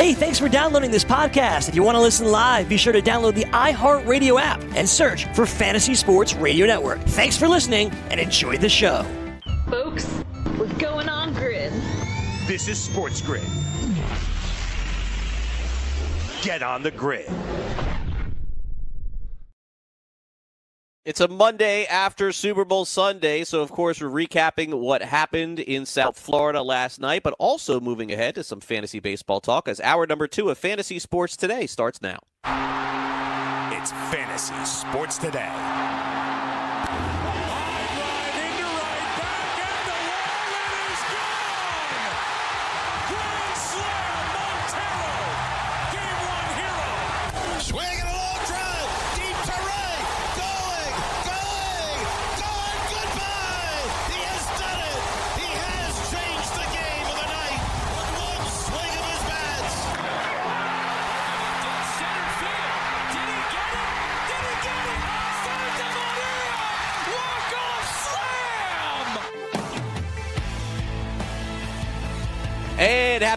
Hey, thanks for downloading this podcast. If you want to listen live, be sure to download the iHeartRadio app and search for Fantasy Sports Radio Network. Thanks for listening and enjoy the show. Folks, we're going on grid. This is Sports Grid. Get on the grid. It's a Monday after Super Bowl Sunday, so of course we're recapping what happened in South Florida last night, but also moving ahead to some fantasy baseball talk as hour number two of Fantasy Sports Today starts now. It's Fantasy Sports Today.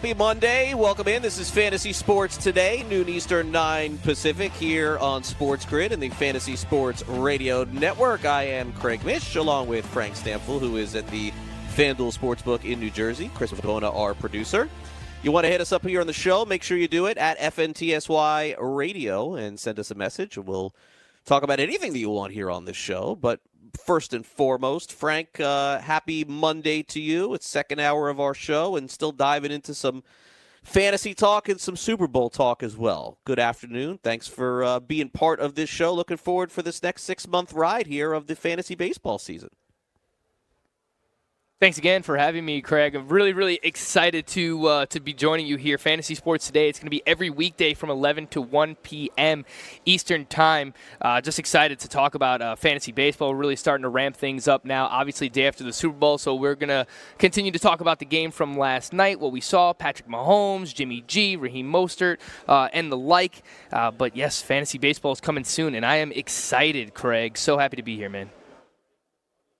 Happy Monday. Welcome in. This is Fantasy Sports Today, noon Eastern, 9 Pacific, here on Sports Grid and the Fantasy Sports Radio Network. I am Craig Mish, along with Frank Stampfl, who is at the FanDuel Sportsbook in New Jersey. Chris Pavona, our producer. You want to hit us up here on the show, make sure you do it at FNTSY Radio and send us a message. We'll talk about anything that you want here on this show. But first and foremost, Frank, uh, happy Monday to you. It's second hour of our show and still diving into some fantasy talk and some Super Bowl talk as well. Good afternoon. Thanks for uh, being part of this show. Looking forward for this next six month ride here of the fantasy baseball season. Thanks again for having me, Craig. I'm really, really excited to uh, to be joining you here. Fantasy Sports Today. It's going to be every weekday from 11 to 1 p.m. Eastern Time. Uh, just excited to talk about uh, fantasy baseball. We're really starting to ramp things up now. Obviously, day after the Super Bowl, so we're going to continue to talk about the game from last night, what we saw, Patrick Mahomes, Jimmy G, Raheem Mostert, uh, and the like. Uh, but yes, fantasy baseball is coming soon, and I am excited, Craig. So happy to be here, man.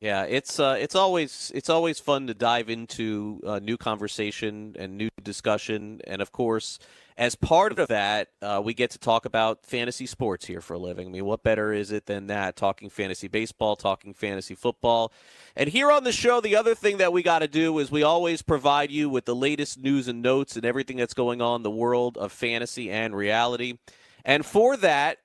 Yeah, it's uh, it's always it's always fun to dive into uh, new conversation and new discussion, and of course, as part of that, uh, we get to talk about fantasy sports here for a living. I mean, what better is it than that? Talking fantasy baseball, talking fantasy football, and here on the show, the other thing that we got to do is we always provide you with the latest news and notes and everything that's going on in the world of fantasy and reality, and for that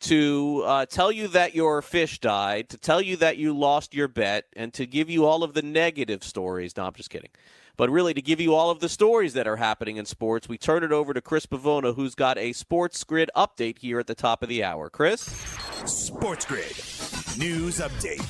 to uh, tell you that your fish died, to tell you that you lost your bet, and to give you all of the negative stories. No, I'm just kidding. But really, to give you all of the stories that are happening in sports, we turn it over to Chris Pavona, who's got a Sports Grid update here at the top of the hour. Chris? Sports Grid News Update.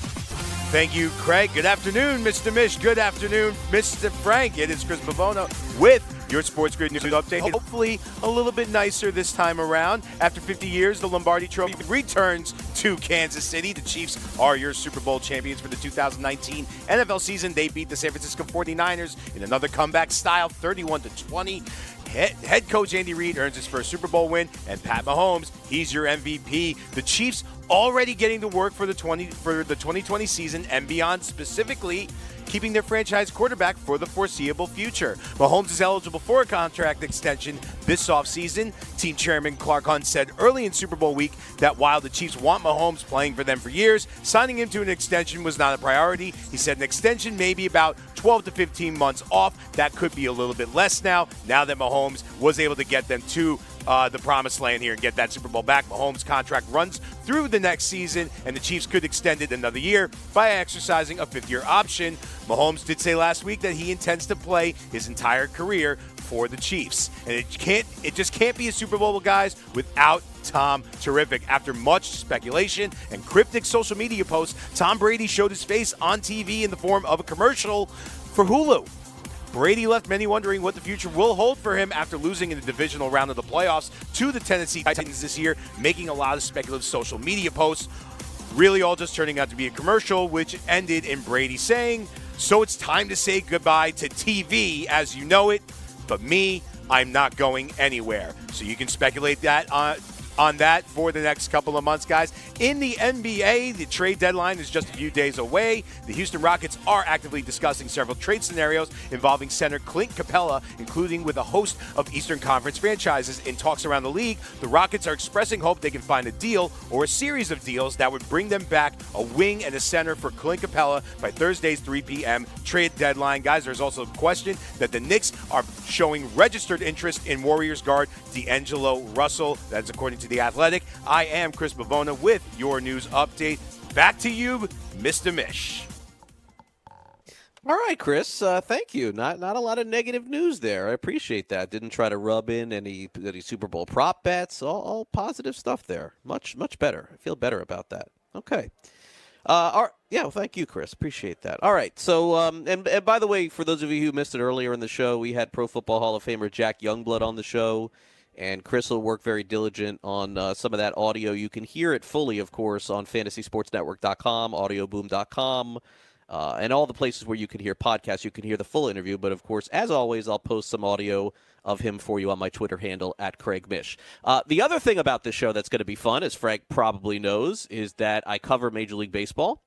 Thank you, Craig. Good afternoon, Mr. Mish. Good afternoon, Mr. Frank. It is Chris Pavona with your Sports Grid News Update. Hopefully, a little bit nicer this time around. After 50 years, the Lombardi Trophy returns to Kansas City. The Chiefs are your Super Bowl champions for the 2019 NFL season. They beat the San Francisco 49ers in another comeback style, 31 to 20. Head, coach Andy Reid earns his first Super Bowl win, and Pat Mahomes, he's your MVP. The Chiefs already getting to work for the 20 for the 2020 season and beyond, specifically keeping their franchise quarterback for the foreseeable future. Mahomes is eligible for a contract extension this offseason. Team chairman Clark Hunt said early in Super Bowl week that while the Chiefs want Mahomes playing for them for years, signing him to an extension was not a priority. He said an extension may be about 12 to 15 months off. That could be a little bit less now, now that Mahomes was able to get them to uh, the promised land here and get that Super Bowl back. Mahomes' contract runs through the next season, and the Chiefs could extend it another year by exercising a fifth year option. Mahomes did say last week that he intends to play his entire career for the Chiefs. And it can't it just can't be a Super Bowl, guys, without Tom Terrific. After much speculation and cryptic social media posts, Tom Brady showed his face on TV in the form of a commercial for Hulu. Brady left many wondering what the future will hold for him after losing in the divisional round of the playoffs to the Tennessee Titans this year, making a lot of speculative social media posts. Really, all just turning out to be a commercial, which ended in Brady saying, So it's time to say goodbye to TV as you know it, but me, I'm not going anywhere. So you can speculate that on on that for the next couple of months, guys. In the NBA, the trade deadline is just a few days away. The Houston Rockets are actively discussing several trade scenarios involving center Clint Capela, including with a host of Eastern Conference franchises. In talks around the league, the Rockets are expressing hope they can find a deal or a series of deals that would bring them back a wing and a center for Clint Capela by Thursday's 3 p.m. trade deadline. Guys, there's also a question that the Knicks are showing registered interest in Warriors guard D'Angelo Russell. That's according to The Athletic. I am Chris Pavona with your news update. Back to you, Mr. Mish. All right, Chris. Uh, thank you. Not not a lot of negative news there. I appreciate that. Didn't try to rub in any any Super Bowl prop bets. All, all positive stuff there. Much much better. I feel better about that. Okay. Uh. Yeah, well, thank you, Chris. Appreciate that. All right. So, um, and, and by the way, for those of you who missed it earlier in the show, we had Pro Football Hall of Famer Jack Youngblood on the show, and Chris will work very diligent on uh, some of that audio. You can hear it fully, of course, on FantasySportsNetwork.com, AudioBoom.com, uh, and all the places where you can hear podcasts. You can hear the full interview, but of course, as always, I'll post some audio of him for you on my Twitter handle at Craig Mish. Uh, the other thing about this show that's going to be fun, as Frank probably knows, is that I cover Major League Baseball.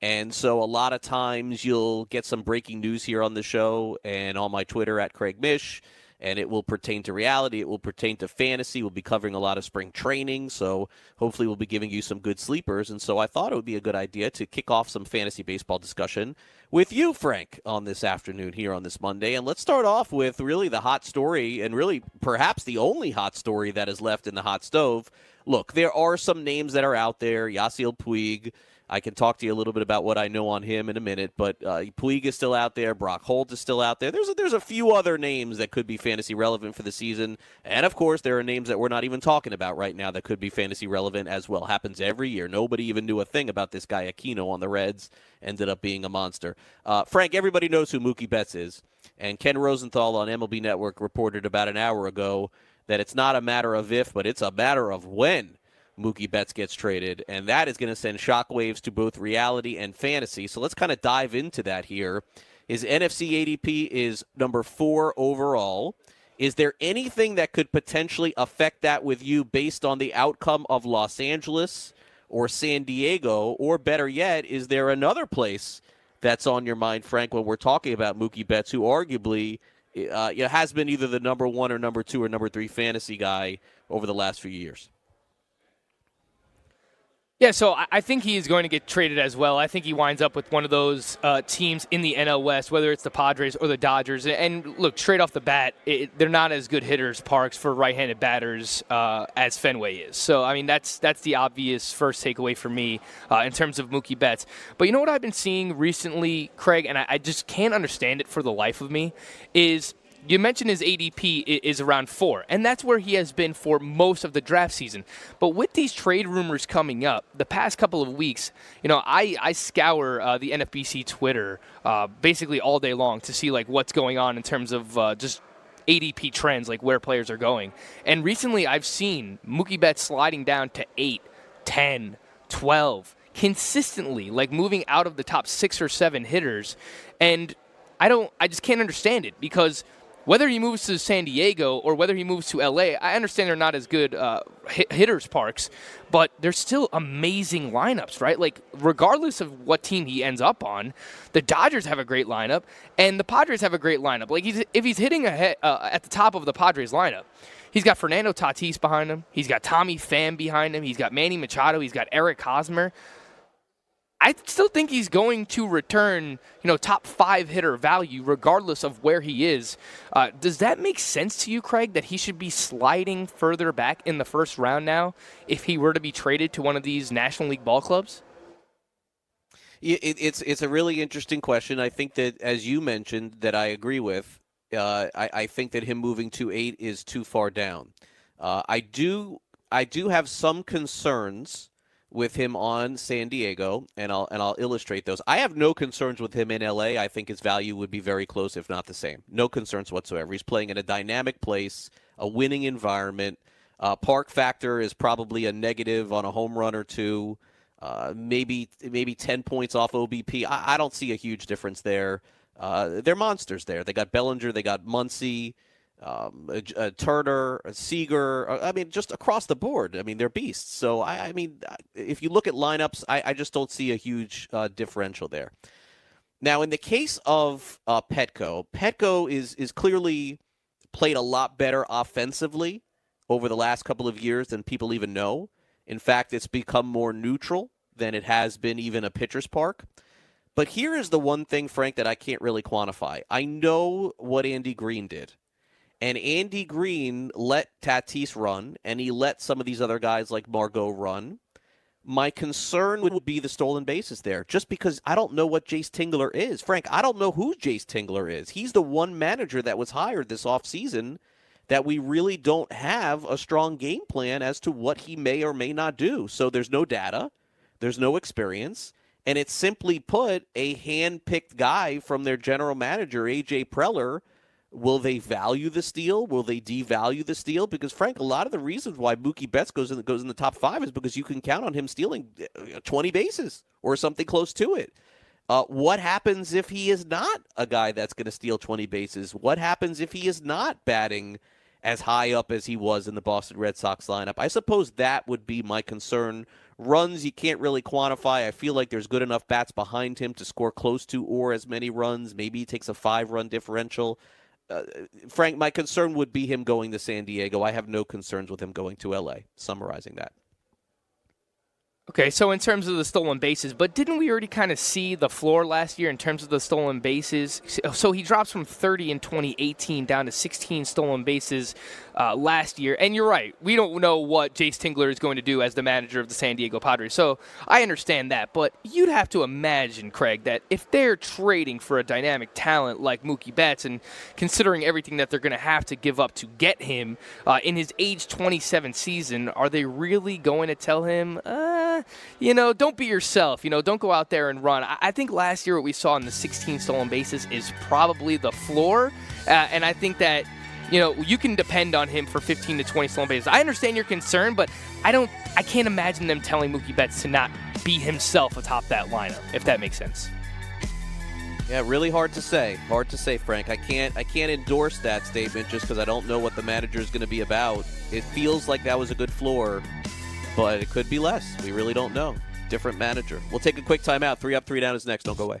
And so a lot of times you'll get some breaking news here on the show and on my Twitter at Craig Mish and it will pertain to reality. It will pertain to fantasy. We'll be covering a lot of spring training, so hopefully we'll be giving you some good sleepers. And so I thought it would be a good idea to kick off some fantasy baseball discussion with you, Frank, on this afternoon here on this Monday. And let's start off with really the hot story, and really perhaps the only hot story that is left in the hot stove. Look, there are some names that are out there. Yasiel Puig. I can talk to you a little bit about what I know on him in a minute, but uh, Puig is still out there. Brock Holt is still out there. There's a, there's a few other names that could be fantasy relevant for the season, and of course there are names that we're not even talking about right now that could be fantasy relevant as well. Happens every year. Nobody even knew a thing about this guy Aquino on the Reds. Ended up being a monster. Uh, Frank, everybody knows who Mookie Betts is, and Ken Rosenthal on MLB Network reported about an hour ago that it's not a matter of if, but it's a matter of when Mookie Betts gets traded, and that is going to send shockwaves to both reality and fantasy. So let's kind of dive into that here. His NFBC ADP is number four overall. Is there anything that could potentially affect that with you based on the outcome of Los Angeles or San Diego? Or better yet, is there another place that's on your mind, Frank, when we're talking about Mookie Betts, who arguably uh, has been either the number one or number two or number three fantasy guy over the last few years? Yeah, so I think he is going to get traded as well. I think he winds up with one of those uh, teams in the NL West, whether it's the Padres or the Dodgers. And look, straight off the bat, it, they're not as good hitters, Parks, for right-handed batters uh, as Fenway is. So I mean, that's that's the obvious first takeaway for me uh, in terms of Mookie Betts. But you know what I've been seeing recently, Craig, and I, I just can't understand it for the life of me, is you mentioned his ADP is around four, and that's where he has been for most of the draft season. But with these trade rumors coming up, the past couple of weeks, you know, I, I scour uh, the NFBC Twitter uh, basically all day long to see like what's going on in terms of uh, just ADP trends, like where players are going. And recently, I've seen Mookie Betts sliding down to 8, 10, 12, consistently, like moving out of the top six or seven hitters. And I don't, I just can't understand it because whether he moves to San Diego or whether he moves to LA, I understand they're not as good uh, hit- hitters parks, but they're still amazing lineups, right? Like regardless of what team he ends up on, the Dodgers have a great lineup and the Padres have a great lineup. Like he's, if he's hitting ahead, uh, at the top of the Padres lineup, he's got Fernando Tatis behind him, he's got Tommy Pham behind him, he's got Manny Machado, he's got Eric Hosmer. I still think he's going to return, you know, top five hitter value regardless of where he is. Uh, does that make sense to you, Craig, that he should be sliding further back in the first round now if he were to be traded to one of these National League ball clubs? It, it's it's a really interesting question. I think that, as you mentioned, that I agree with. Uh, I, I, think that him moving to eight is too far down. Uh, I do I do have some concerns with him on San Diego, and I'll and I'll illustrate those. I have no concerns with him in LA. I think his value would be very close, if not the same. No concerns whatsoever. He's playing in a dynamic place, a winning environment. Uh, park factor is probably a negative on a home run or two. Uh, maybe maybe ten points off OBP. I, I don't see a huge difference there. Uh, they're monsters there. They got Bellinger, they got Muncy um, a, a Turner, a Seager. I mean, just across the board. I mean, they're beasts. So I, I mean, if you look at lineups, I, I just don't see a huge uh, differential there. Now, in the case of uh, Petco, Petco is is clearly played a lot better offensively over the last couple of years than people even know. In fact, it's become more neutral than it has been even a pitcher's park. But here is the one thing, Frank, that I can't really quantify. I know what Andy Green did and Andy Green let Tatis run, and he let some of these other guys like Margot run. My concern would be the stolen bases there, just because I don't know what Jayce Tingler is. Frank, I don't know who Jayce Tingler is. He's the one manager that was hired this offseason that we really don't have a strong game plan as to what he may or may not do. So there's no data, there's no experience, and it's simply put a hand picked guy from their general manager, AJ Preller Will they value the steal? Will they devalue the steal? Because Frank, a lot of the reasons why Mookie Betts goes in goes in the top five is because you can count on him stealing uh, 20 bases or something close to it. Uh, what happens if he is not a guy that's going to steal 20 bases? What happens if he is not batting as high up as he was in the Boston Red Sox lineup? I suppose that would be my concern. Runs you can't really quantify. I feel like there's good enough bats behind him to score close to or as many runs. Maybe he takes a five run differential uh, Frank, my concern would be him going to San Diego. I have no concerns with him going to LA. Summarizing that. Okay, so in terms of the stolen bases, but didn't we already kind of see the floor last year in terms of the stolen bases? So he drops from 30 in 2018 down to 16 stolen bases uh, last year. And you're right, we don't know what Jayce Tingler is going to do as the manager of the San Diego Padres. So I understand that, but you'd have to imagine, Craig, that if they're trading for a dynamic talent like Mookie Betts and considering everything that they're going to have to give up to get him uh, in his age 27 season, are they really going to tell him? Uh, you know, don't be yourself. You know, don't go out there and run. I, I think last year what we saw in the 16 stolen bases is probably the floor, uh, and I think that you know you can depend on him for 15 to 20 stolen bases. I understand your concern, but I don't. I can't imagine them telling Mookie Betts to not be himself atop that lineup. If that makes sense. Yeah, really hard to say. Hard to say, Frank. I can't. I can't endorse that statement just because I don't know what the manager is going to be about. It feels like that was a good floor but it could be less. We really don't know. Different manager. We'll take a quick timeout. Three up, three down is next. Don't go away.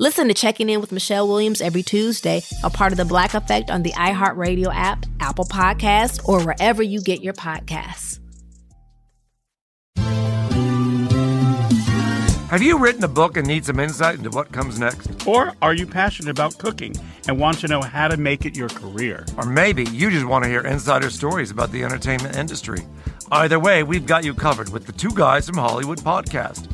Listen to Checking In with Michelle Williams every Tuesday, a part of the Black Effect on the iHeartRadio app, Apple Podcasts, or wherever you get your podcasts. Have you written a book and need some insight into what comes next? Or are you passionate about cooking and want to know how to make it your career? Or maybe you just want to hear insider stories about the entertainment industry. Either way, we've got you covered with the Two Guys from Hollywood podcast.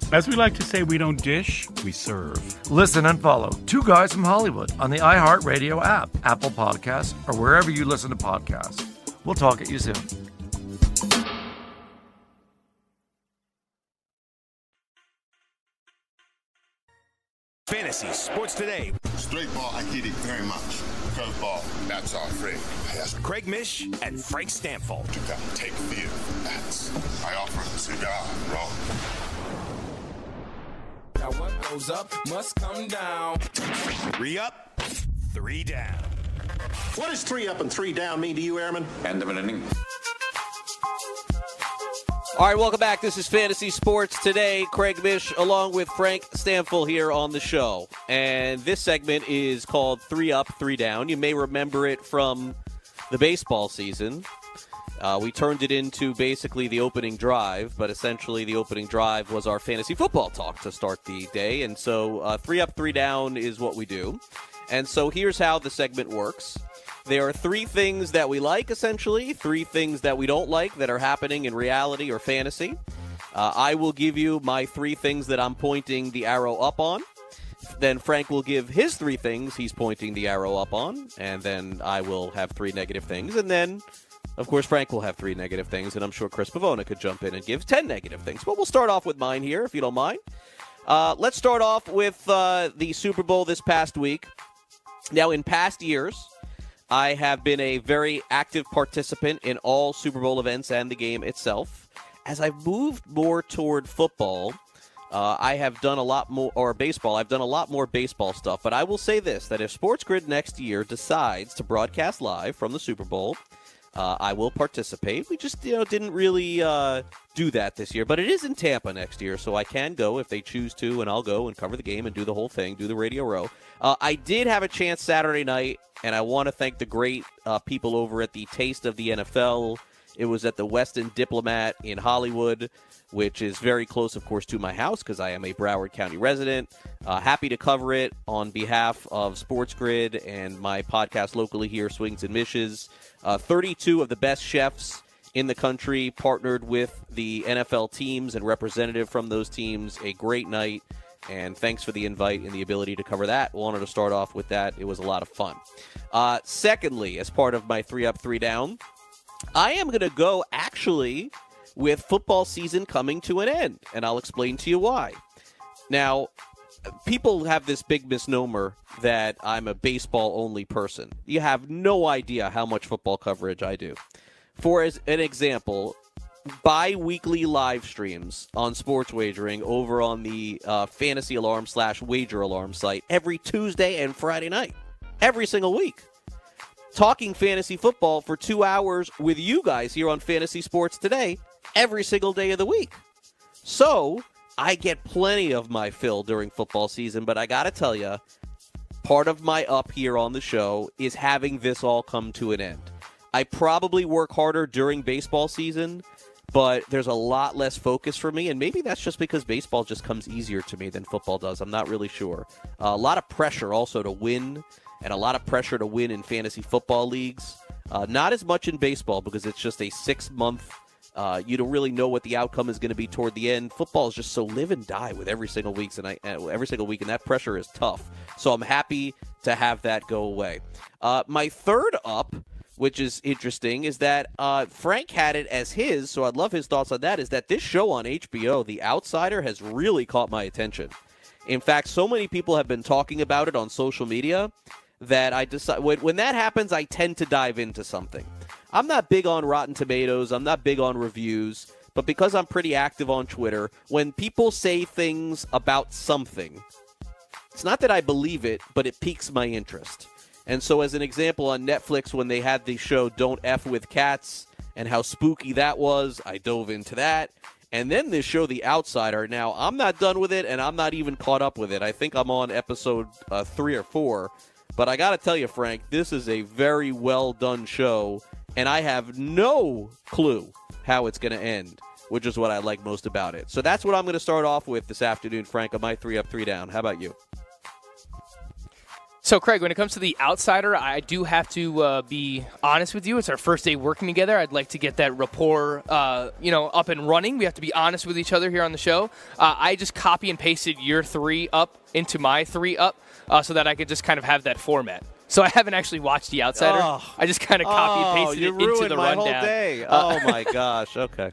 As we like to say, we don't dish, we serve. Listen and follow Two Guys from Hollywood on the iHeartRadio app, Apple Podcasts, or wherever you listen to podcasts. We'll talk at you soon. Fantasy Sports Today. Straight ball, I get it very much. Curveball, that's our friend. Yes. Craig Mish and Frank Stampfl. You gotta take fear. That's I offer a cigar, bro. Now what goes up must come down. Three up, three down. What does three up and three down mean to you, Airman? End of an inning. All right, welcome back. This is Fantasy Sports Today. Craig Mish along with Frank Stampfl here on the show. And this segment is called Three Up, Three Down. You may remember it from the baseball season. Uh, we turned it into basically the opening drive, but essentially the opening drive was our fantasy football talk to start the day. And so uh, three up, three down is what we do. And so here's how the segment works. There are three things that we like, essentially, three things that we don't like that are happening in reality or fantasy. Uh, I will give you my three things that I'm pointing the arrow up on. Then Frank will give his three things he's pointing the arrow up on. And then I will have three negative things. And then, of course, Frank will have three negative things. And I'm sure Chris Pavona could jump in and give 10 negative things. But we'll start off with mine here, if you don't mind. Uh, let's start off with uh, the Super Bowl this past week. Now, in past years, I have been a very active participant in all Super Bowl events and the game itself. As I've moved more toward football, uh, I have done a lot more, or baseball, I've done a lot more baseball stuff. But I will say this that if Sports Grid next year decides to broadcast live from the Super Bowl, uh, I will participate. We just, you know, didn't really uh, do that this year, but it is in Tampa next year, so I can go if they choose to, and I'll go and cover the game and do the whole thing, do the radio row. Uh, I did have a chance Saturday night, and I want to thank the great uh, people over at the Taste of the NFL. It was at the Westin Diplomat in Hollywood, which is very close, of course, to my house because I am a Broward County resident. Uh, happy to cover it on behalf of Sports Grid and my podcast locally here, Swings and Mishes. Uh, 32 of the best chefs in the country partnered with the NFL teams and representative from those teams. A great night, and thanks for the invite and the ability to cover that. Wanted to start off with that. It was a lot of fun. Uh, secondly, as part of my three up, three down, I am going to go actually with football season coming to an end, and I'll explain to you why. Now, people have this big misnomer that I'm a baseball only person. You have no idea how much football coverage I do. For as an example, bi weekly live streams on sports wagering over on the uh, fantasy alarm slash wager alarm site every Tuesday and Friday night, every single week. Talking fantasy football for two hours with you guys here on Fantasy Sports Today every single day of the week. So I get plenty of my fill during football season, but I got to tell you, part of my up here on the show is having this all come to an end. I probably work harder during baseball season, but there's a lot less focus for me, and maybe that's just because baseball just comes easier to me than football does. I'm not really sure. Uh, a lot of pressure also to win, and a lot of pressure to win in fantasy football leagues. Uh, not as much in baseball because it's just a six month uh, you don't really know what the outcome is going to be toward the end. Football is just so live and die with every single week, and I, every single week, and that pressure is tough. So I'm happy to have that go away. Uh, my third up which is interesting, is that uh, Frank had it as his. So I'd love his thoughts on that. Is that this show on HBO, The Outsider, has really caught my attention. In fact, so many people have been talking about it on social media that I decide when, when that happens, I tend to dive into something. I'm not big on Rotten Tomatoes. I'm not big on reviews. But because I'm pretty active on Twitter, when people say things about something, it's not that I believe it, but it piques my interest. And so, as an example, on Netflix, when they had the show Don't F with Cats and how spooky that was, I dove into that. And then this show, The Outsider. Now, I'm not done with it, and I'm not even caught up with it. I think I'm on episode uh, three or four. But I got to tell you, Frank, this is a very well done show, and I have no clue how it's going to end, which is what I like most about it. So that's what I'm going to start off with this afternoon, Frank, on my three up, three down. How about you? So, Craig, when it comes to the outsider, I do have to uh, be honest with you. It's our first day working together. I'd like to get that rapport, uh, you know, up and running. We have to be honest with each other here on the show. Uh, I just copy and pasted your three up into my three up uh, so that I could just kind of have that format. So I haven't actually watched The Outsider. Oh. I just kind of copy and Oh, pasted you it into the my rundown. whole day. Uh, Oh my gosh. Okay.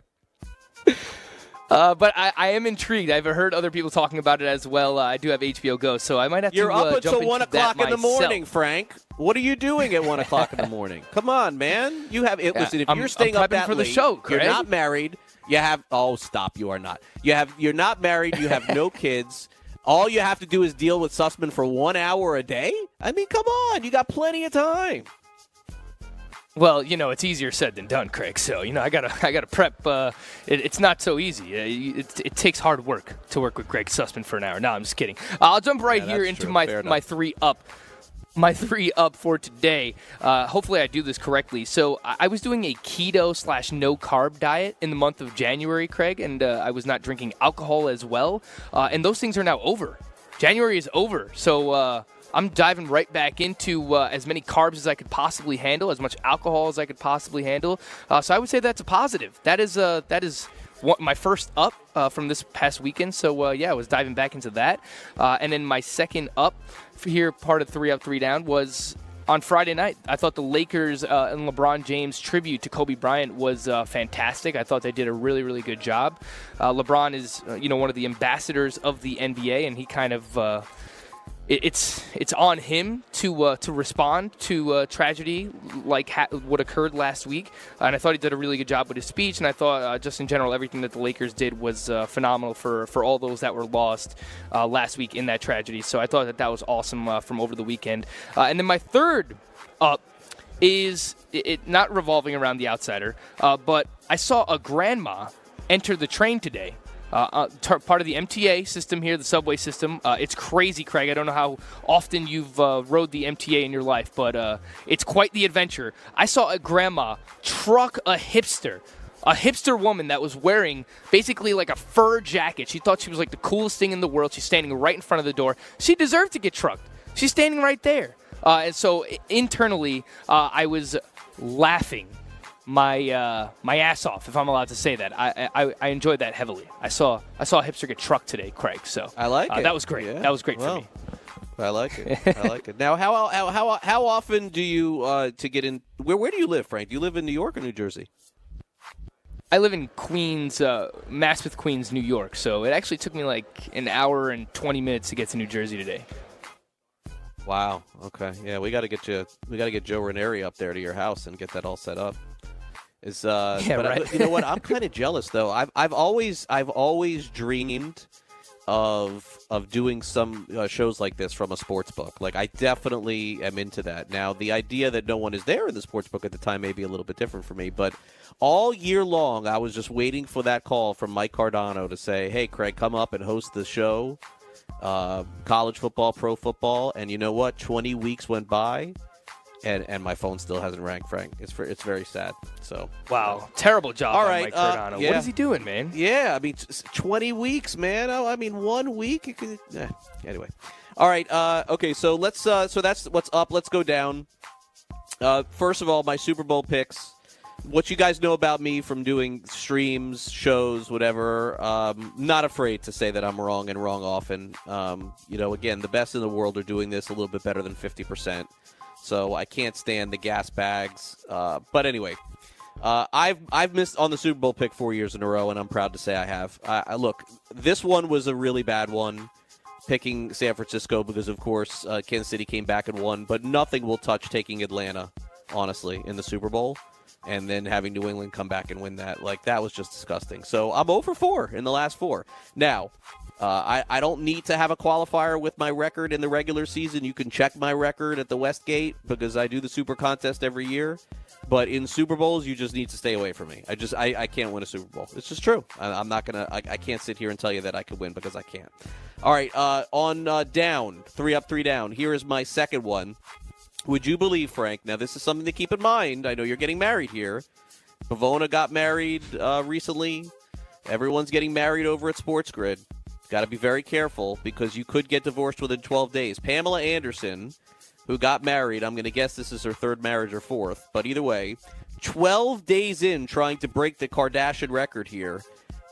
Uh, but I, I am intrigued. I've heard other people talking about it as well. Uh, I do have HBO Go, so I might have You're to You're up uh, until one o'clock in the morning, Frank. What are you doing at one o'clock in the morning? Come on, man. You have it. Yeah, Listen, if I'm- you're I'm staying up that for the late, show, you're not married. You have. Oh, stop! You are not. You have. You're not married. You have no kids. All you have to do is deal with Sussman for one hour a day. I mean, come on. You got plenty of time. Well, you know, it's easier said than done, Craig. So, you know, I gotta, I gotta prep. Uh, it, it's not so easy. Uh, you- it, it takes hard work to work with Greg Sussman for an hour. No, I'm just kidding. I'll jump right Yeah, here into true. my Fair my enough. three up. My three up for today. Uh, hopefully, I do this correctly. So, I, was doing a keto slash no carb diet in the month of January, Craig, and uh, I was not drinking alcohol as well. Uh, and those things are now over. January is over. So, uh, I'm diving right back into uh, as many carbs as I could possibly handle, as much alcohol as I could possibly handle. Uh, so I would say that's a positive. That is uh, that is my first up uh, from this past weekend. So uh, yeah, I was diving back into that. Uh, and then my second up here, part of three up, three down, was on Friday night. I thought the Lakers uh, and LeBron James tribute to Kobe Bryant was uh, fantastic. I thought they did a really, really good job. Uh, LeBron is, uh, you know, one of the ambassadors of the NBA, and he kind of. It- it's it's on him to uh, to respond to uh, tragedy like ha- what occurred last week, and I thought he did a really good job with his speech. And I thought uh, just in general everything that the Lakers did was uh, phenomenal for for all those that were lost uh, last week in that tragedy. So I thought that that was awesome from over the weekend. And then my third up is it, not revolving around the outsider, but I saw a grandma enter the train today. Uh, uh, tar- part of the MTA system here, the subway system. Uh, it's crazy, Craig. I don't know how often you've uh, rode the MTA in your life, but uh, it's quite the adventure. I saw a grandma truck a hipster. A hipster woman that was wearing basically like a fur jacket. She thought she was like the coolest thing in the world. She's standing right in front of the door. She deserved to get trucked. She's standing right there. Uh, and so internally, I was laughing my uh, my ass off, if I'm allowed to say that. I, I I enjoyed that heavily. I saw I saw a hipster get trucked today, Craig. So I like uh, it. That was great. Yeah. That was great Well, for me. I like it. I like it. Now, how how how how often do you uh, to get in? Where where do you live, Frank? Do you live in New York or New Jersey? I live in Queens, uh, Maspeth, Queens, New York. So it actually took me like an hour and 20 minutes to get to New Jersey today. Wow. Okay. Yeah, we got to get you. We got to get Joe Ranieri up there to your house and get that all set up. Is uh, Yeah, but I- you know what? I'm kind of jealous though. I've I've always I've always dreamed of of doing some uh, shows like this from a sports book. Like I definitely am into that. Now, the idea that no one is there in the sports book at the time may be a little bit different for me, but all year long I was just waiting for that call from Mike Cardano to say, "Hey, Craig, come up and host the show." Uh, college football, pro football, and you know what? Twenty weeks went by, and and my phone still hasn't rang, Frank. It's for, it's very sad. So Wow, terrible job All Mike uh, yeah. What is he doing, man? Yeah, I mean, 20 weeks, man. Oh, I mean, one week. Could, eh. Anyway. All right. Uh, okay, so let's. Uh, so that's what's up. Let's go down. Uh, first of all, my Super Bowl picks. What you guys know about me from doing streams, shows, whatever. Um, not afraid to say that I'm wrong and wrong often. Um, you know, again, the best in the world are doing this a little bit better than 50%. So I can't stand the gas bags. Uh, but anyway, uh, I've I've missed on the Super Bowl pick four years in a row, and I'm proud to say I have. I, I look, this one was a really bad one, picking San Francisco because of course uh, Kansas City came back and won, but nothing will touch taking Atlanta, honestly, in the Super Bowl, and then having New England come back and win that. Like that was just disgusting. So I'm over four in the last four. Now. Uh, I, I don't need to have a qualifier with my record in the regular season. You can check my record at the Westgate because I do the Super Contest every year. But in Super Bowls, you just need to stay away from me. I just I, I can't win a Super Bowl. It's just true. I, am not gonna. I, I, can't sit here and tell you that I could win because I can't. All right. Uh, on uh, down, three up, three down. Here is my second one. Would you believe, Frank? Now this is something to keep in mind. I know you're getting married here. Pavona got married uh, recently. Everyone's getting married over at Sports Grid. Got to be very careful because you could get divorced within 12 days. Pamela Anderson, who got married, I'm going to guess this is her third marriage or fourth, but either way, 12 days in trying to break the Kardashian record here,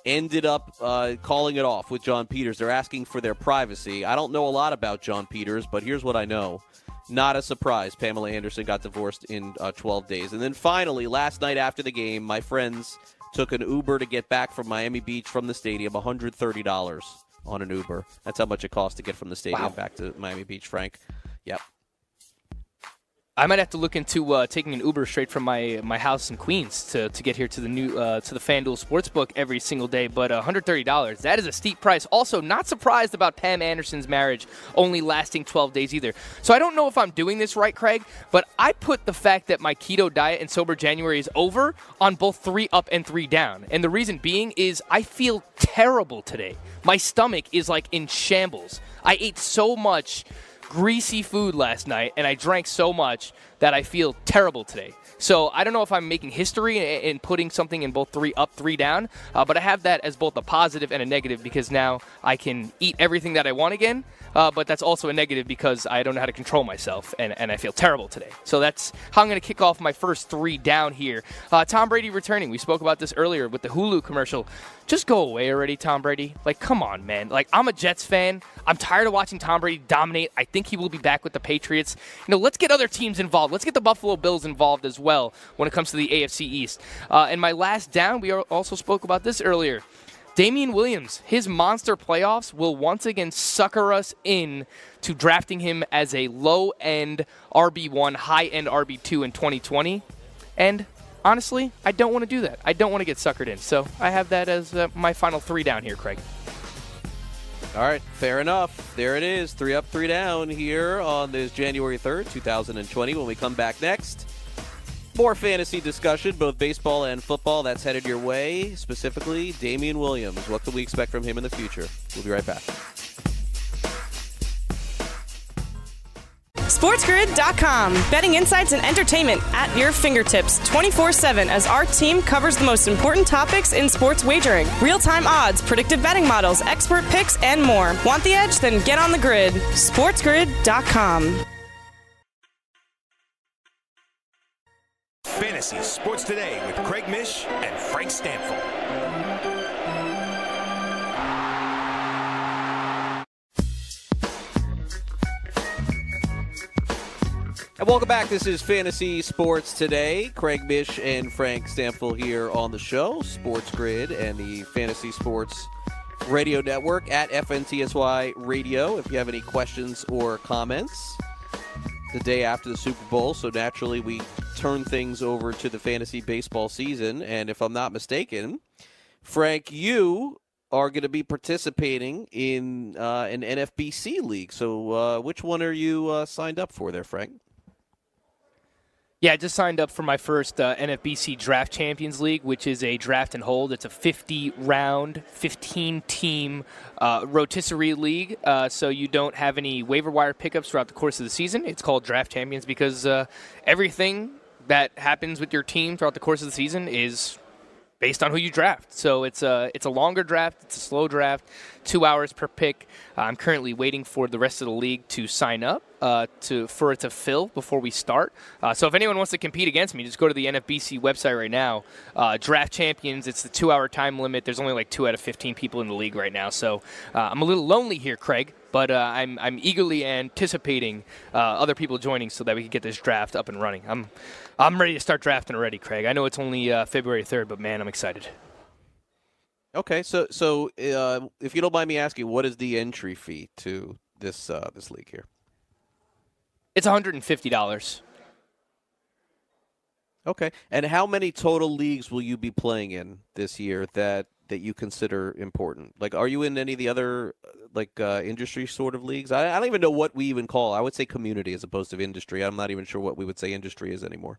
ended up uh, calling it off with Jon Peters. They're asking for their privacy. I don't know a lot about Jon Peters, but here's what I know. Not a surprise. Pamela Anderson got divorced in uh, 12 days. And then finally, last night after the game, my friends took an Uber to get back from Miami Beach from the stadium, $130 on an Uber. That's how much it costs to get from the stadium wow. back to Miami Beach, Frank. Yep. I might have to look into uh, taking an Uber straight from my my house in Queens to, to get here to the new uh, to the FanDuel Sportsbook every single day. But uh, $130, that is a steep price. Also, not surprised about Pam Anderson's marriage only lasting 12 days either. So I don't know if I'm doing this right, Craig, but I put the fact that my keto diet and sober January is over on both three up and three down. And the reason being is I feel terrible today. My stomach is like in shambles. I ate so much greasy food last night, and I drank so much that I feel terrible today. So I don't know if I'm making history in putting something in both three up, three down, uh, but I have that as both a positive and a negative because now I can eat everything that I want again. Uh, but that's also a negative because I don't know how to control myself and, and I feel terrible today. So that's how I'm going to kick off my first three down here. Uh, Tom Brady returning. We spoke about this earlier with the Hulu commercial. Just go away already, Tom Brady. Like, come on, man. Like, I'm a Jets fan. I'm tired of watching Tom Brady dominate. I think he will be back with the Patriots. You know, let's get other teams involved. Let's get the Buffalo Bills involved as well when it comes to the AFC East. Uh, and my last down, we also spoke about this earlier. Damien Williams, his monster playoffs will once again sucker us in to drafting him as a low end RB1, high end RB2 in 2020. And honestly, I don't want to do that. I don't want to get suckered in. So I have that as uh, my final three down here, Craig. All right, fair enough. There it is. Three up, three down here on this January 3rd, 2020. When we come back next, more fantasy discussion, both baseball and football. That's headed your way. Specifically, Damien Williams. What can we expect from him in the future? We'll be right back. SportsGrid.com. Betting insights and entertainment at your fingertips 24 7 as our team covers the most important topics in sports wagering real time odds, predictive betting models, expert picks, and more. Want the edge? Then get on the grid. SportsGrid.com. Fantasy Sports Today with Craig Mish and Frank Stampfl. And welcome back. This is Fantasy Sports Today. Craig Mish and Frank Stampfl here on the show, Sports Grid and the Fantasy Sports Radio Network at FNTSY Radio. If you have any questions or comments, the day after the Super Bowl, so naturally we turn things over to the fantasy baseball season. And if I'm not mistaken, Frank, you are going to be participating in uh, an NFBC league. So, uh, which one are you uh, signed up for there, Frank? Yeah, I just signed up for my first uh, NFBC Draft Champions League, which is a draft and hold. It's a 50 round, 15 team uh, rotisserie league. Uh, so you don't have any waiver wire pickups throughout the course of the season. It's called Draft Champions because everything that happens with your team throughout the course of the season is based on who you draft. So it's a it's a longer draft, it's a slow draft, two hours per pick. I'm currently waiting for the rest of the league to sign up uh, to for it to fill before we start. Uh, so if anyone wants to compete against me, just go to the NFBC website right now. Uh, draft champions. It's the two hour time limit. There's only like two out of 15 people in the league right now. So uh, I'm a little lonely here, Craig. but uh, I'm I'm eagerly anticipating uh, other people joining so that we can get this draft up and running. I'm I'm ready to start drafting already, Craig. I know it's only uh, February 3rd, but man, I'm excited. Okay, so so uh, if you don't mind me asking, what is the entry fee to this uh, this league here? It's $150. Okay, and how many total leagues will you be playing in this year that that you consider important? Like, are you in any of the other like uh, industry sort of leagues? I, I don't even know what we even call. I would say community as opposed to industry. I'm not even sure what we would say industry is anymore.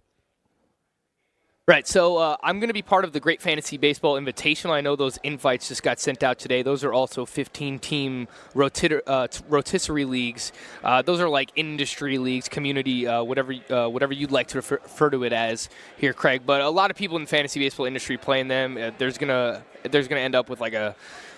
Right. So uh, I'm going to be part of the Great Fantasy Baseball Invitational. I know those invites just got sent out today. Those are also 15 team rotit- uh, rotisserie leagues. Uh, those are like industry leagues, community, uh, whatever uh, whatever you'd like to refer, refer, to it as here, Craig. But a lot of people in the fantasy baseball industry playing them. Uh, there's gonna there's gonna end up with like a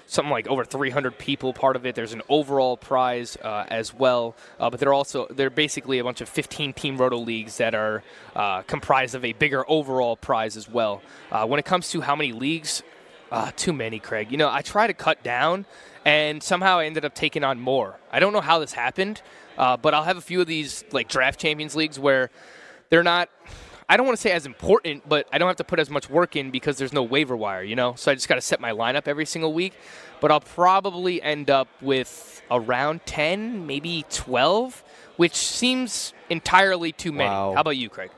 something like over 300 people part of it. There's an overall prize uh, as well, uh, but they're also they're basically a bunch of 15 team roto leagues that are uh, comprised of a bigger overall prize as well. Uh, when it comes to how many leagues, uh, too many, Craig. You know, I try to cut down, and somehow I ended up taking on more. I don't know how this happened, uh, but I'll have a few of these like draft champions leagues where they're not I don't want to say as important, but I don't have to put as much work in because there's no waiver wire, you know? So I just got to set my lineup every single week. But I'll probably end up with around 10, maybe 12, which seems entirely too many. Wow. How about you, Craig?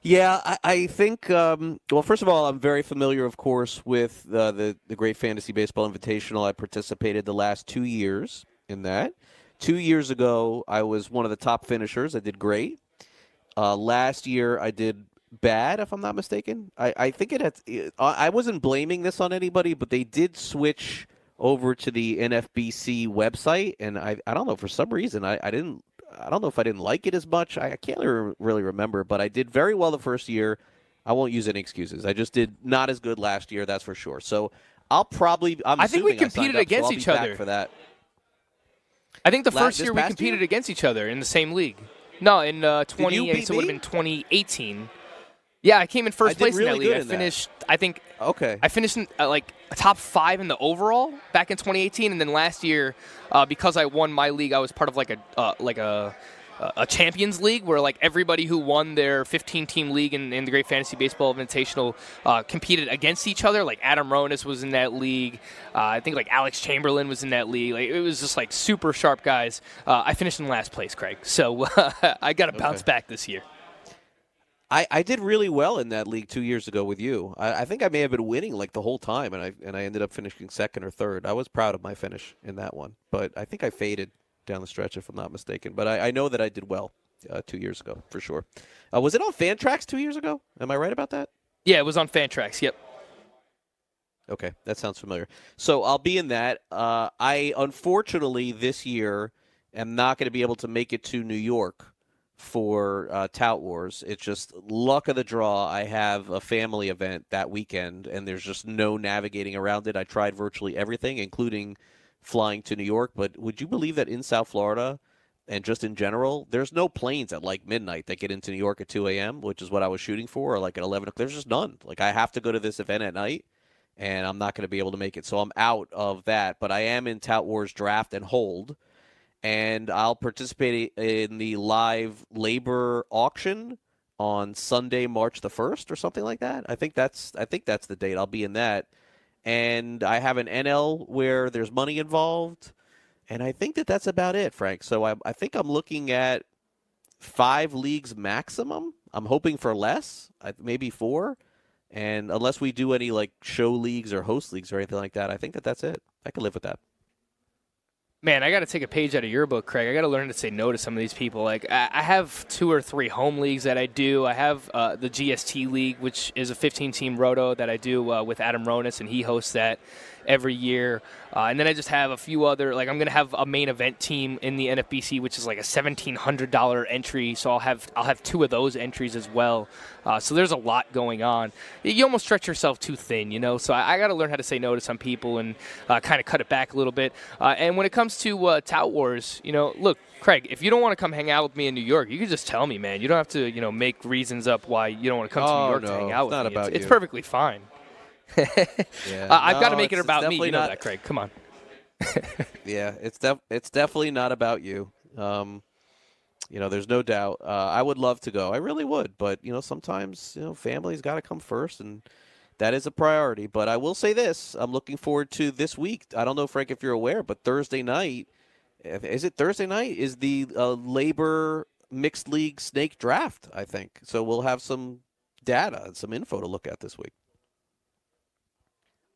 Yeah, I, I think. Um, well, first of all, I'm very familiar, of course, with uh, the the Great Fantasy Baseball Invitational. I participated the last two years in that. Two years ago, I was one of the top finishers. I did great. Uh, last year, I did bad, if I'm not mistaken. I, I think it had. I wasn't blaming this on anybody, but they did switch over to the NFBC website, and I I don't know for some reason I, I didn't I don't know if I didn't like it as much. I, I can't re- really remember, but I did very well the first year. I won't use any excuses. I just did not as good last year, that's for sure. So I'll probably. I'm I think we assuming I signed competed up, against I'll each other. for that. I think the first year we competed year? against each other in the same league. No, in uh, you 20, beat so it would have been 2018. Yeah, I came in first I place in that league. I in that. finished, I think, Okay. I finished in, uh, like top five in the overall back in 2018, and then last year, uh, because I won my league, I was part of like a uh, like a a champions league where like everybody who won their 15 team league in, in the Great Fantasy Baseball Invitational uh, competed against each other. Like Adam Ronis was in that league. Uh, I think like Alex Chamberlain was in that league. Like it was just like super sharp guys. Uh, I finished in last place, Craig. So I got to bounce back this year. I, I did really well in that league two years ago with you. I, I think I may have been winning like the whole time, and I and I ended up finishing second or third. I was proud of my finish in that one, but I think I faded down the stretch if I'm not mistaken. But I, I know that I did well uh, two years ago for sure. Uh, was it on Fantrax two years ago? Am I right about that? Yeah, it was on Fantrax. Yep. Okay, that sounds familiar. So I'll be in that. Uh, I unfortunately this year am not going to be able to make it to New York for uh, Tout Wars. It's just luck of the draw. I have a family event that weekend, and there's just no navigating around it. I tried virtually everything, including flying to New York. But would you believe that in South Florida and just in general, there's no planes at like midnight that get into New York at 2 a.m., which is what I was shooting for, or like at 11 o'clock. There's just none. Like I have to go to this event at night and I'm not going to be able to make it. So I'm out of that. But I am in Tout Wars draft and hold, and I'll participate in the live LABR auction on Sunday, March the first, or something like that. I think that's I think that's the date. I'll be in that, and I have an NL where there's money involved, and I think that that's about it, Frank. So I, I think I'm looking at five leagues maximum. I'm hoping for less, maybe four. And unless we do any like show leagues or host leagues or anything like that, I think that that's it. I can live with that. Man, I got to take a page out of your book, Craig. I got to learn to say no to some of these people. Like, I have two or three home leagues that I do. I have uh, the GST League, which is a 15-team roto that I do uh, with Adam Ronis, and he hosts that every year. Uh, and then I just have a few other. Like, I'm going to have a main event team in the NFBC, which is like a $1,700 entry. So I'll have I'll have two of those entries as well. Uh, so there's a lot going on. You almost stretch yourself too thin, you know. So I, I got to learn how to say no to some people and uh, kind of cut it back a little bit. Uh, and when it comes to uh, Tout Wars, you know, look, Craig, if you don't want to come hang out with me in New York, you can just tell me, man. You don't have to, you know, make reasons up why you don't want to come to Oh, New York to hang out with not me. about it's, it's perfectly fine. Yeah. Uh, I've got to make it about me. You know not- that, Craig. Come on. yeah, it's def- it's definitely not about you. Um, you know, there's no doubt. Uh, I would love to go. I really would, but you know, sometimes you know, family's got to come first, and that is a priority. But I will say this: I'm looking forward to this week. I don't know, Frank, if you're aware, but Thursday night is it Thursday night? Is the uh, LABR mixed league snake draft? I think so. We'll have some data and some info to look at this week.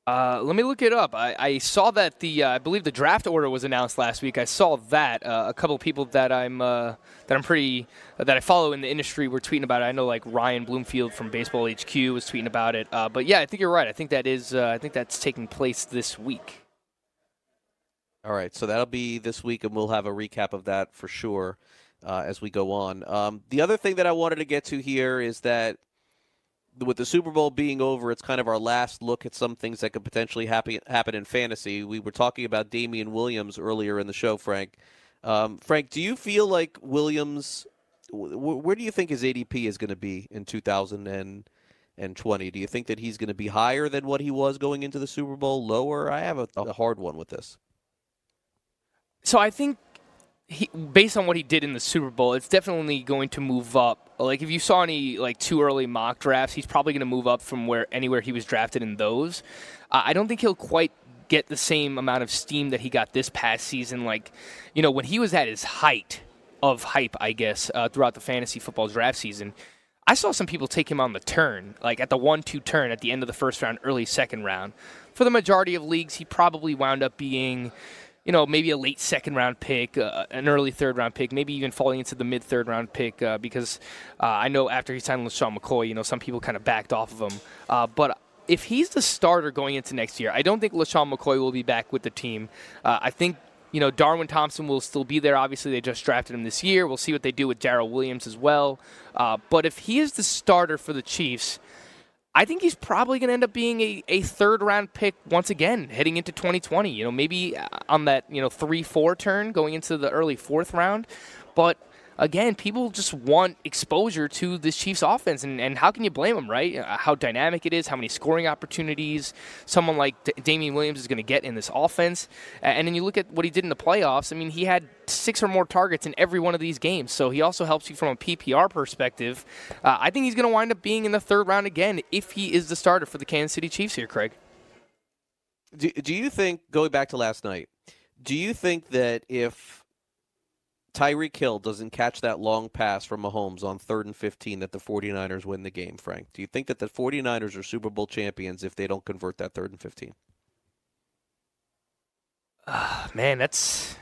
Uh, let me look it up. I, I saw that the uh, I believe the draft order was announced last week. I saw that uh, a couple people that I'm uh, that I'm pretty that I follow in the industry were tweeting about it. I know like Ryan Bloomfield from Baseball HQ was tweeting about it. Uh, but yeah, I think you're right. I think that is uh, I think that's taking place this week. All right, so that'll be this week, and we'll have a recap of that for sure as we go on. Um, the other thing that I wanted to get to here is that with the Super Bowl being over, it's kind of our last look at some things that could potentially happen happen in fantasy. We were talking about Damien Williams earlier in the show, Frank. Um, Frank, do you feel like Williams? Where do you think his ADP is going to be in 2020? Do you think that he's going to be higher than what he was going into the Super Bowl? Lower? I have a, a hard one with this. So I think he, based on what he did in the Super Bowl, it's definitely going to move up. Like if you saw any like too early mock drafts, he's probably going to move up from where anywhere he was drafted in those. Uh, I don't think he'll quite get the same amount of steam that he got this past season. Like, you know, when he was at his height of hype, I guess, uh, throughout the fantasy football draft season, I saw some people take him on the turn, like at the one-two turn at the end of the first round, early second round. For the majority of leagues, he probably wound up being you know, maybe a late second round pick, uh, an early third round pick, maybe even falling into the mid third round pick uh, because uh, I know after he signed with Sean McCoy, you know, some people kind of backed off of him. Uh, but if he's the starter going into next year, I don't think LeSean McCoy will be back with the team. Uh, I think you know, Darwin Thompson will still be there. Obviously, they just drafted him this year. We'll see what they do with Darrel Williams as well. Uh, but if he is the starter for the Chiefs, I think he's probably going to end up being a, a third round pick once again heading into 2020. You know, maybe uh, on that, you know, 3 4 turn going into the early fourth round. But again, people just want exposure to this Chiefs offense, and, and how can you blame them, right? Uh, how dynamic it is, how many scoring opportunities someone like D- Damien Williams is going to get in this offense. And then you look at what he did in the playoffs. I mean, he had six or more targets in every one of these games, so he also helps you from a PPR perspective. Uh, I think he's going to wind up being in the third round again if he is the starter for the Kansas City Chiefs here, Craig. Do, do you think, going back to last night, do you think that if Tyreek Hill doesn't catch that long pass from Mahomes on third and 15 that the 49ers win the game, Frank. Do you think that the 49ers are Super Bowl champions if they don't convert that third and 15? Uh, man, that's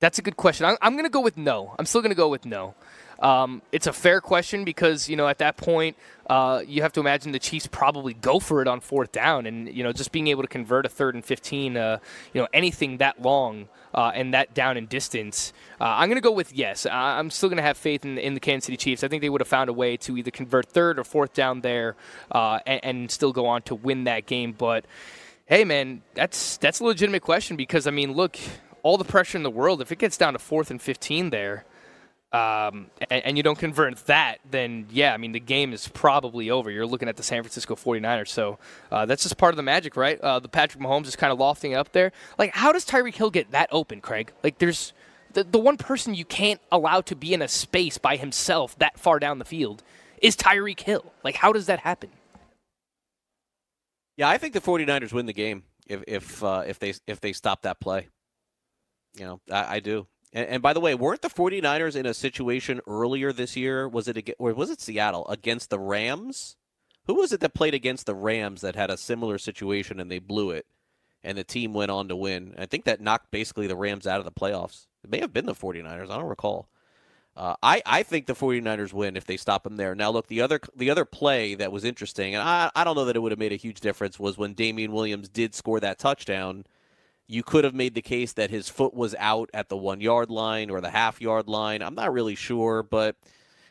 that's a good question. I'm, I'm going to go with no. I'm still going to go with no. Um, it's a fair question because you know at that point uh, you have to imagine the Chiefs probably go for it on fourth down, and you know just being able to convert a third and fifteen, uh, you know anything that long uh, and that down in distance. Uh, I'm going to go with yes. I'm still going to have faith in, in, the Kansas City Chiefs. I think they would have found a way to either convert third or fourth down there uh, and, and still go on to win that game, but. Hey man, that's that's a legitimate question because I mean, look, all the pressure in the world. If it gets down to fourth and 15 there, um, and, and, you don't convert that, then yeah, I mean, the game is probably over. You're looking at the San Francisco 49ers. So uh, that's just part of the magic, right? Uh, the Patrick Mahomes is kind of lofting up there. Like, how does Tyreek Hill get that open, Craig? Like, there's the, the one person you can't allow to be in a space by himself that far down the field is Tyreek Hill. Like, how does that happen? Yeah, I think the 49ers win the game if if uh, if they if they stop that play. You know, I, I do. And, and, by the way, weren't the 49ers in a situation earlier this year? Was it or was it Seattle against the Rams? Who was it that played against the Rams that had a similar situation and they blew it, and the team went on to win? I think that knocked basically the Rams out of the playoffs. It may have been the 49ers. I don't recall. Uh, I, I think the 49ers win if they stop them there. Now, look, the other the other play that was interesting, and I, I don't know that it would have made a huge difference, was when Damien Williams did score that touchdown – you could have made the case that his foot was out at the one yard line or the half yard line. I'm not really sure, but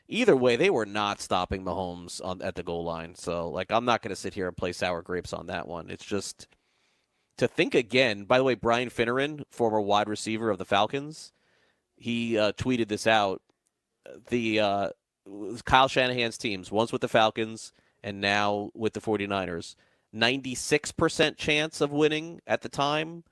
either way, they were not stopping Mahomes on, at the goal line. So, like, I'm not going to sit here and play sour grapes on that one. It's just to think again. By the way, Brian Finneran, former wide receiver of the Falcons, he uh, tweeted this out. The uh, Kyle Shanahan's teams, once with the Falcons and now with the 49ers, 96% chance of winning at the time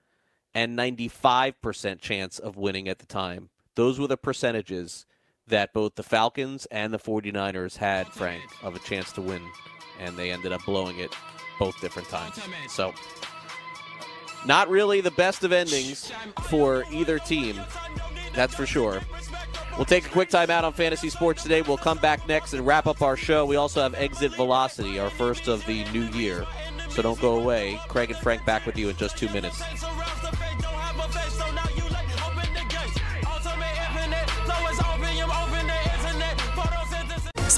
and 95% chance of winning at the time. Those were the percentages that both the Falcons and the 49ers had, Frank, of a chance to win. And they ended up blowing it both different times. So, not really the best of endings for either team. That's for sure. We'll take a quick time out on fantasy sports today. We'll come back next and wrap up our show. We also have Exit Velocity, our first of the new year. So don't go away. Craig and Frank back with you in just two minutes.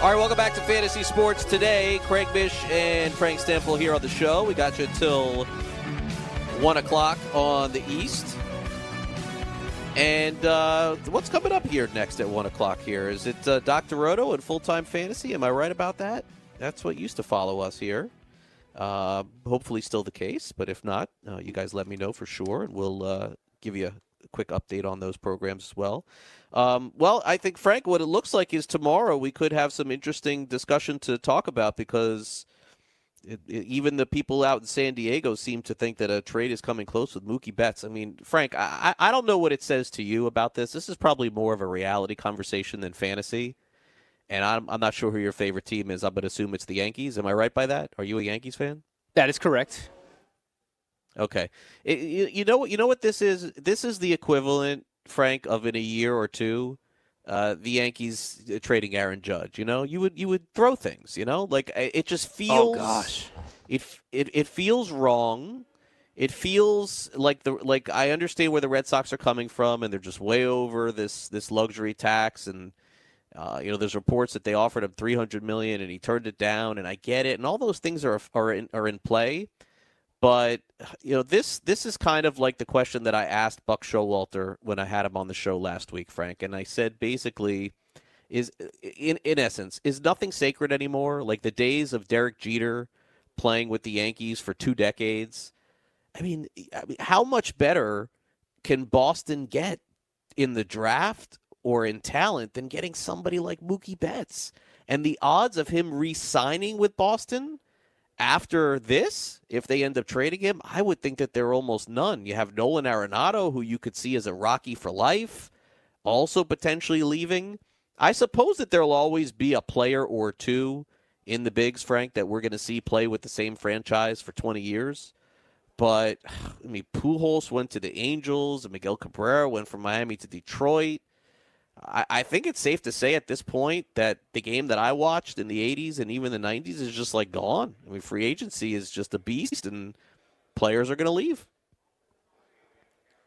All right, welcome back to Fantasy Sports today. Craig Mish and Frank Stampfl here on the show. We got you until one o'clock on the East. And uh, what's coming up here next at one o'clock? Here is it uh, Dr. Roto and Full Time Fantasy? Am I right about that? That's what used to follow us here. Uh, hopefully, still the case. But if not, uh, you guys let me know for sure, and we'll uh, give you a quick update on those programs as well. Um, well, I think Frank, what it looks like is tomorrow we could have some interesting discussion to talk about because it, it, even the people out in San Diego seem to think that a trade is coming close with Mookie Betts. I mean, Frank, I, I don't know what it says to you about this. This is probably more of a reality conversation than fantasy. And I'm, I'm not sure who your favorite team is. I'm going to assume it's the Yankees. Am I right by that? Are you a Yankees fan? That is correct. Okay. It, you, you know what? You know what this is? This is the equivalent Frank, of in a year or two, uh, the Yankees uh, trading Aaron Judge. You know, you would you would throw things. You know, like it just feels. Oh gosh. It it it feels wrong. It feels like the like I understand where the Red Sox are coming from, and they're just way over this this luxury tax, and uh, you know there's reports that they offered him 300 million and he turned it down, and I get it, and all those things are are in, are in play. But you know, this this is kind of like the question that I asked Buck Showalter when I had him on the show last week, Frank, and I said basically, is in in essence, is nothing sacred anymore? Like the days of Derek Jeter playing with the Yankees for two decades. I mean, I mean how much better can Boston get in the draft or in talent than getting somebody like Mookie Betts? And the odds of him re-signing with Boston after this, if they end up trading him, I would think that there are almost none. You have Nolan Arenado, who you could see as a Rocky for life, also potentially leaving. I suppose that there'll always be a player or two in the bigs, Frank, that we're going to see play with the same franchise for 20 years. But I mean, Pujols went to the Angels, and Miguel Cabrera went from Miami to Detroit. I, I think it's safe to say at this point that the game that I watched in the 80s and even the 90s is just like gone. I mean, free agency is just a beast, and players are going to leave.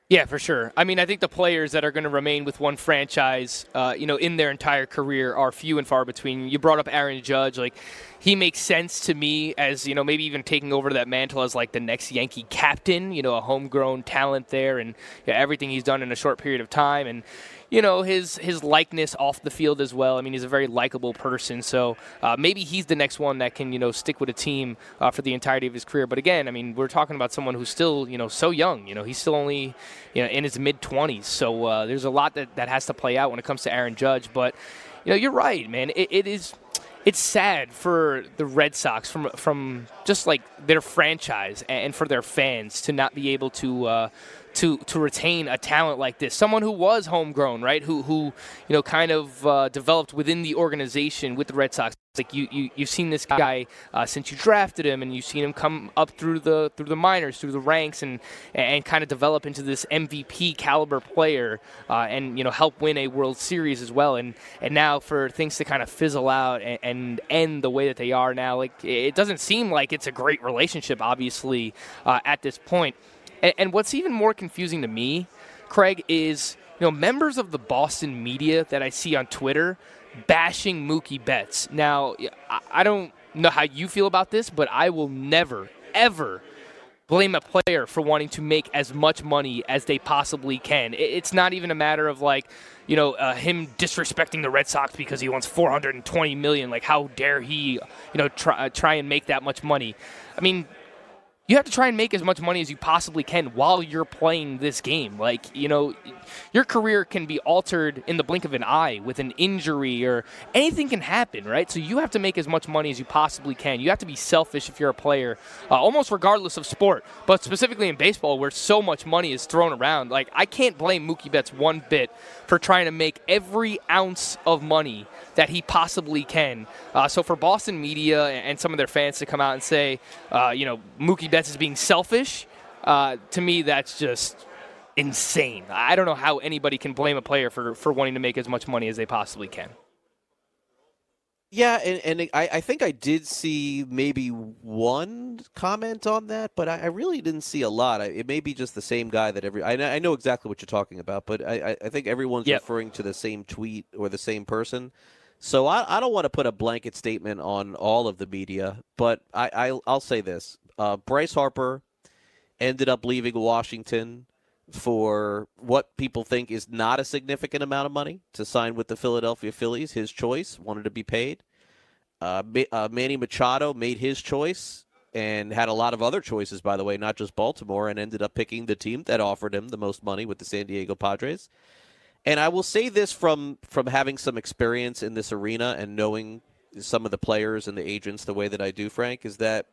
Yeah, for sure. I mean, I think the players that are going to remain with one franchise, uh, you know, in their entire career are few and far between. You brought up Aaron Judge, like he makes sense to me as you know maybe even taking over that mantle as like the next Yankee captain. You know, a homegrown talent there, and yeah, everything he's done in a short period of time, and you know his his likeness off the field as well. I mean, he's a very likable person, so uh, maybe he's the next one that can you know stick with a team uh, for the entirety of his career. But again, I mean, we're talking about someone who's still you know so young. You know, he's still only you know in his mid twenties, so uh, there's a lot that that has to play out when it comes to Aaron Judge. But you know, you're right, man. it, it is it's sad for the Red Sox from from just like their franchise and for their fans to not be able to uh, to to retain a talent like this, someone who was homegrown, right? Who who you know kind of uh, developed within the organization with the Red Sox. Like you, you you've seen this guy uh, since you drafted him, and you've seen him come up through the through the minors, through the ranks, and and kind of develop into this MVP caliber player, uh, and you know help win a World Series as well. And and now for things to kind of fizzle out and, and end the way that they are now, like it doesn't seem like it's a great relationship, obviously, uh, at this point. And, and what's even more confusing to me, Craig, is you know members of the Boston media that I see on Twitter bashing Mookie Betts. Now, I don't know how you feel about this, but I will never, ever blame a player for wanting to make as much money as they possibly can. It's not even a matter of like, you know, uh, him disrespecting the Red Sox because he wants 420 million. Like, how dare he, you know, try, uh, try and make that much money? I mean, you have to try and make as much money as you possibly can while you're playing this game. Like, you know, your career can be altered in the blink of an eye with an injury or anything can happen, right? So you have to make as much money as you possibly can. You have to be selfish if you're a player, uh, almost regardless of sport, but specifically in baseball where so much money is thrown around. Like, I can't blame Mookie Betts one bit for trying to make every ounce of money that he possibly can. Uh, so for Boston media and some of their fans to come out and say, uh, you know, Mookie Betts is being selfish, uh, to me that's just insane. I don't know how anybody can blame a player for, for wanting to make as much money as they possibly can. Yeah, and, and I, I, think I did see maybe one comment on that, but I, I really didn't see a lot. I, it may be just the same guy that every. I, know exactly what you're talking about, but I, I think everyone's yep. referring to the same tweet or the same person. So I, I don't want to put a blanket statement on all of the media, but I, I will say this: uh, Bryce Harper ended up leaving Washington for what people think is not a significant amount of money to sign with the Philadelphia Phillies. His choice wanted to be paid. Uh, uh, Manny Machado made his choice and had a lot of other choices, by the way, not just Baltimore, and ended up picking the team that offered him the most money with the San Diego Padres. And I will say this from from having some experience in this arena and knowing some of the players and the agents the way that I do, Frank, is that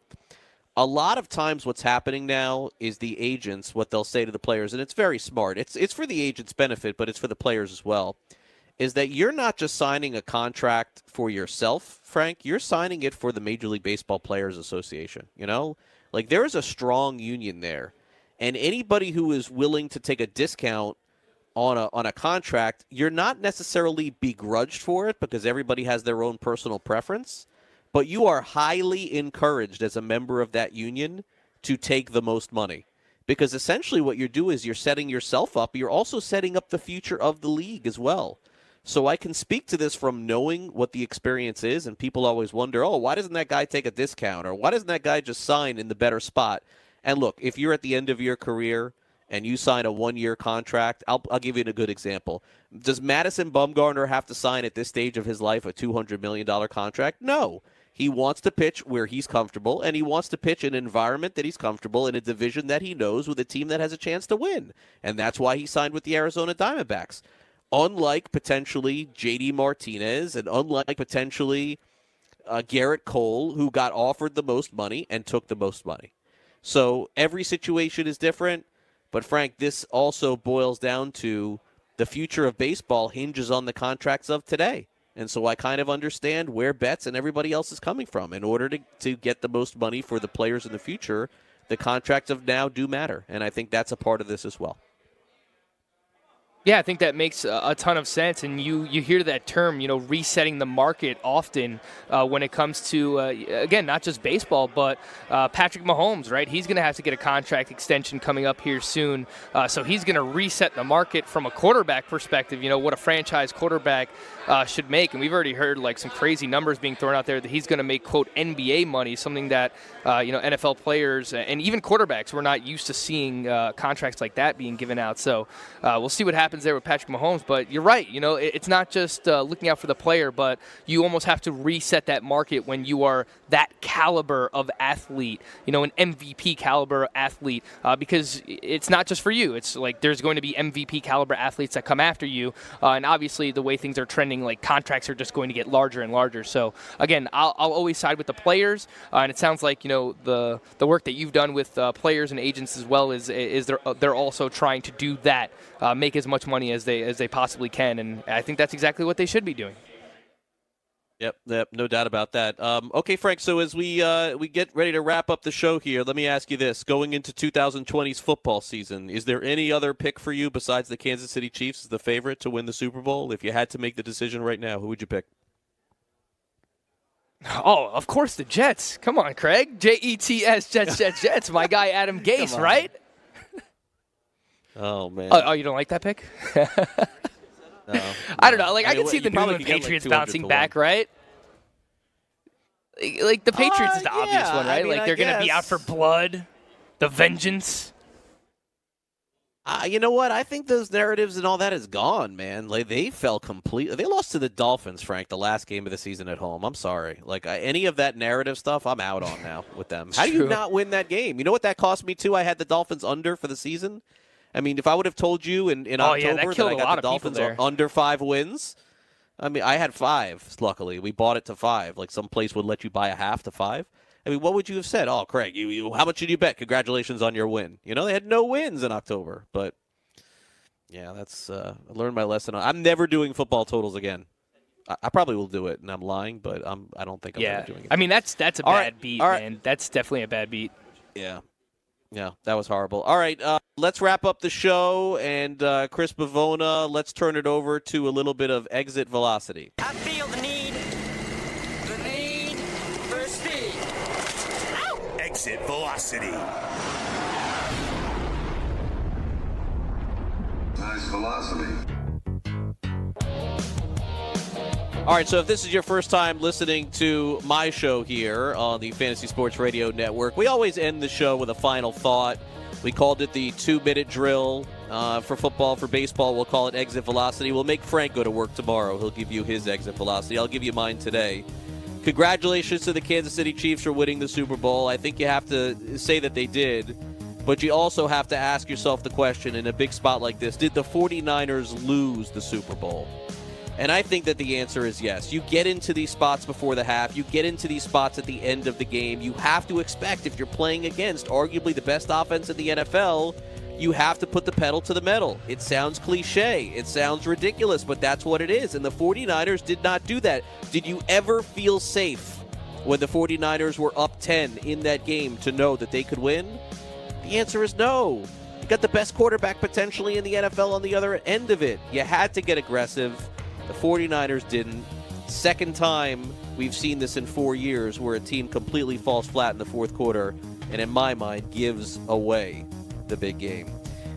a lot of times what's happening now is the agents what they'll say to the players, and it's very smart. It's it's for the agents' benefit, but it's for the players as well. Is that you're not just signing a contract for yourself, Frank? You're signing it for the Major League Baseball Players Association. You know, like there is a strong union there, and anybody who is willing to take a discount on a on a contract, you're not necessarily begrudged for it because everybody has their own personal preference, but you are highly encouraged as a member of that union to take the most money. Because essentially what you're doing is you're setting yourself up, you're also setting up the future of the league as well. So I can speak to this from knowing what the experience is, and people always wonder, oh, why doesn't that guy take a discount? Or why doesn't that guy just sign in the better spot? And look, if you're at the end of your career and you sign a one year contract, I'll, I'll give you a good example. Does Madison Bumgarner have to sign at this stage of his life a $200 million contract? No. He wants to pitch where he's comfortable, and he wants to pitch in an environment that he's comfortable in a division that he knows with a team that has a chance to win. And that's why he signed with the Arizona Diamondbacks. Unlike potentially JD Martinez and unlike potentially uh, Gerrit Cole, who got offered the most money and took the most money. So every situation is different. But Frank, this also boils down to the future of baseball hinges on the contracts of today. And so I kind of understand where Betts and everybody else is coming from. In order to, to get the most money for the players in the future, the contracts of now do matter. And I think that's a part of this as well. Yeah, I think that makes a ton of sense, and you you hear that term, you know, resetting the market often uh, when it comes to uh, again not just baseball, but uh, Patrick Mahomes, right? He's going to have to get a contract extension coming up here soon, uh, so he's going to reset the market from a quarterback perspective. You know what a franchise quarterback uh, should make, and we've already heard like some crazy numbers being thrown out there that he's going to make quote NBA money, something that uh, you know NFL players and even quarterbacks we're not used to seeing contracts like that being given out. So we'll see what happens happens there with Patrick Mahomes. But you're right. You know, it's not just uh, looking out for the player, but you almost have to reset that market when you are that caliber of athlete. You know, an MVP caliber athlete, uh, because it's not just for you. It's like there's going to be MVP caliber athletes that come after you, uh, and obviously the way things are trending, like contracts are just going to get larger and larger. So again, I'll, I'll always side with the players, uh, and it sounds like you know the the work that you've done with uh, players and agents as well is is they're they're also trying to do that, uh, make as much money as they as they possibly can, and I think that's exactly what they should be doing. Yep, yep, no doubt about that. Um, okay, Frank. So as we uh, we get ready to wrap up the show here, let me ask you this: Going into 2020's football season, is there any other pick for you besides the Kansas City Chiefs as the favorite to win the Super Bowl? If you had to make the decision right now, who would you pick? Oh, of course, the Jets. Come on, Craig. J E T S, Jets, Jets, Jets. My guy Adam Gase, right? Oh man. Oh, oh, you don't like that pick? no, I don't know. Like I, I can see the New England Patriots bouncing back, right? Like, like the Patriots is the Uh, obvious yeah, one, I right? mean, like they're gonna be out for blood, the vengeance. Uh, you know what? I think those narratives and all that is gone, man. Like they fell completely. They lost to the Dolphins, Frank, the last game of the season at home. I'm sorry. Like I, any of that narrative stuff, I'm out on now with them. How do you not win that game? You know what that cost me too? I had the Dolphins under for the season. I mean, if I would have told you in, in Oh, yeah, that October killed I got the Dolphins under five wins, I mean, I had five. Luckily, we bought it to five. Like some place would let you buy a half to five. I mean, what would you have said? Oh, Craig, you, you how much did you bet? Congratulations on your win. You know, they had no wins in October, but yeah, that's uh, I learned my lesson. I'm never doing football totals again. I, I probably will do it, and I'm lying, but I'm I don't think I'm Yeah, doing it. I mean that's that's a All bad right, beat, all right. man. That's definitely a bad beat. Yeah. Yeah, that was horrible. All right, uh, let's wrap up the show. And uh, Chris Pavona, let's turn it over to a little bit of exit velocity. I feel the need, the need for speed. Exit velocity. Nice velocity. All right, so if this is your first time listening to my show here on the Fantasy Sports Radio Network, we always end the show with a final thought. We called it the two minute drill. Uh, for football, for baseball, we'll call it exit velocity. We'll make Frank go to work tomorrow. He'll give you his exit velocity. I'll give you mine today. Congratulations to the Kansas City Chiefs for winning the Super Bowl. I think you have to say that they did, but you also have to ask yourself the question in a big spot like this did the 49ers lose the Super Bowl? And I think that the answer is yes. You get into these spots before the half, you get into these spots at the end of the game. You have to expect, if you're playing against arguably the best offense in the NFL, you have to put the pedal to the metal. It sounds cliche, it sounds ridiculous, but that's what it is. And the 49ers did not do that. Did you ever feel safe when the 49ers were up 10 in that game to know that they could win? The answer is no. You got the best quarterback potentially in the NFL on the other end of it. You had to get aggressive. The 49ers didn't. Second time we've seen this in four years where a team completely falls flat in the fourth quarter and, in my mind, gives away the big game.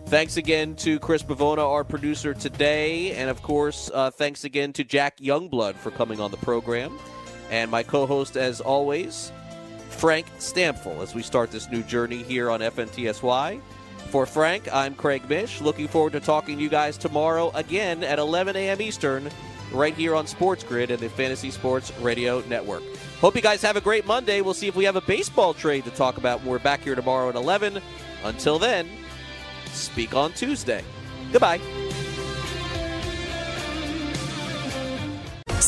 Thanks again to Chris Pavona, our producer today. And of course, uh, thanks again to Jack Youngblood for coming on the program. And my co host, as always, Frank Stampfl, as we start this new journey here on FNTSY. For Frank, I'm Craig Mish. Looking forward to talking to you guys tomorrow again at 11 a.m. Eastern, right here on Sports Grid and the Fantasy Sports Radio Network. Hope you guys have a great Monday. We'll see if we have a baseball trade to talk about when we're back here tomorrow at 11. Until then, speak on Tuesday. Goodbye.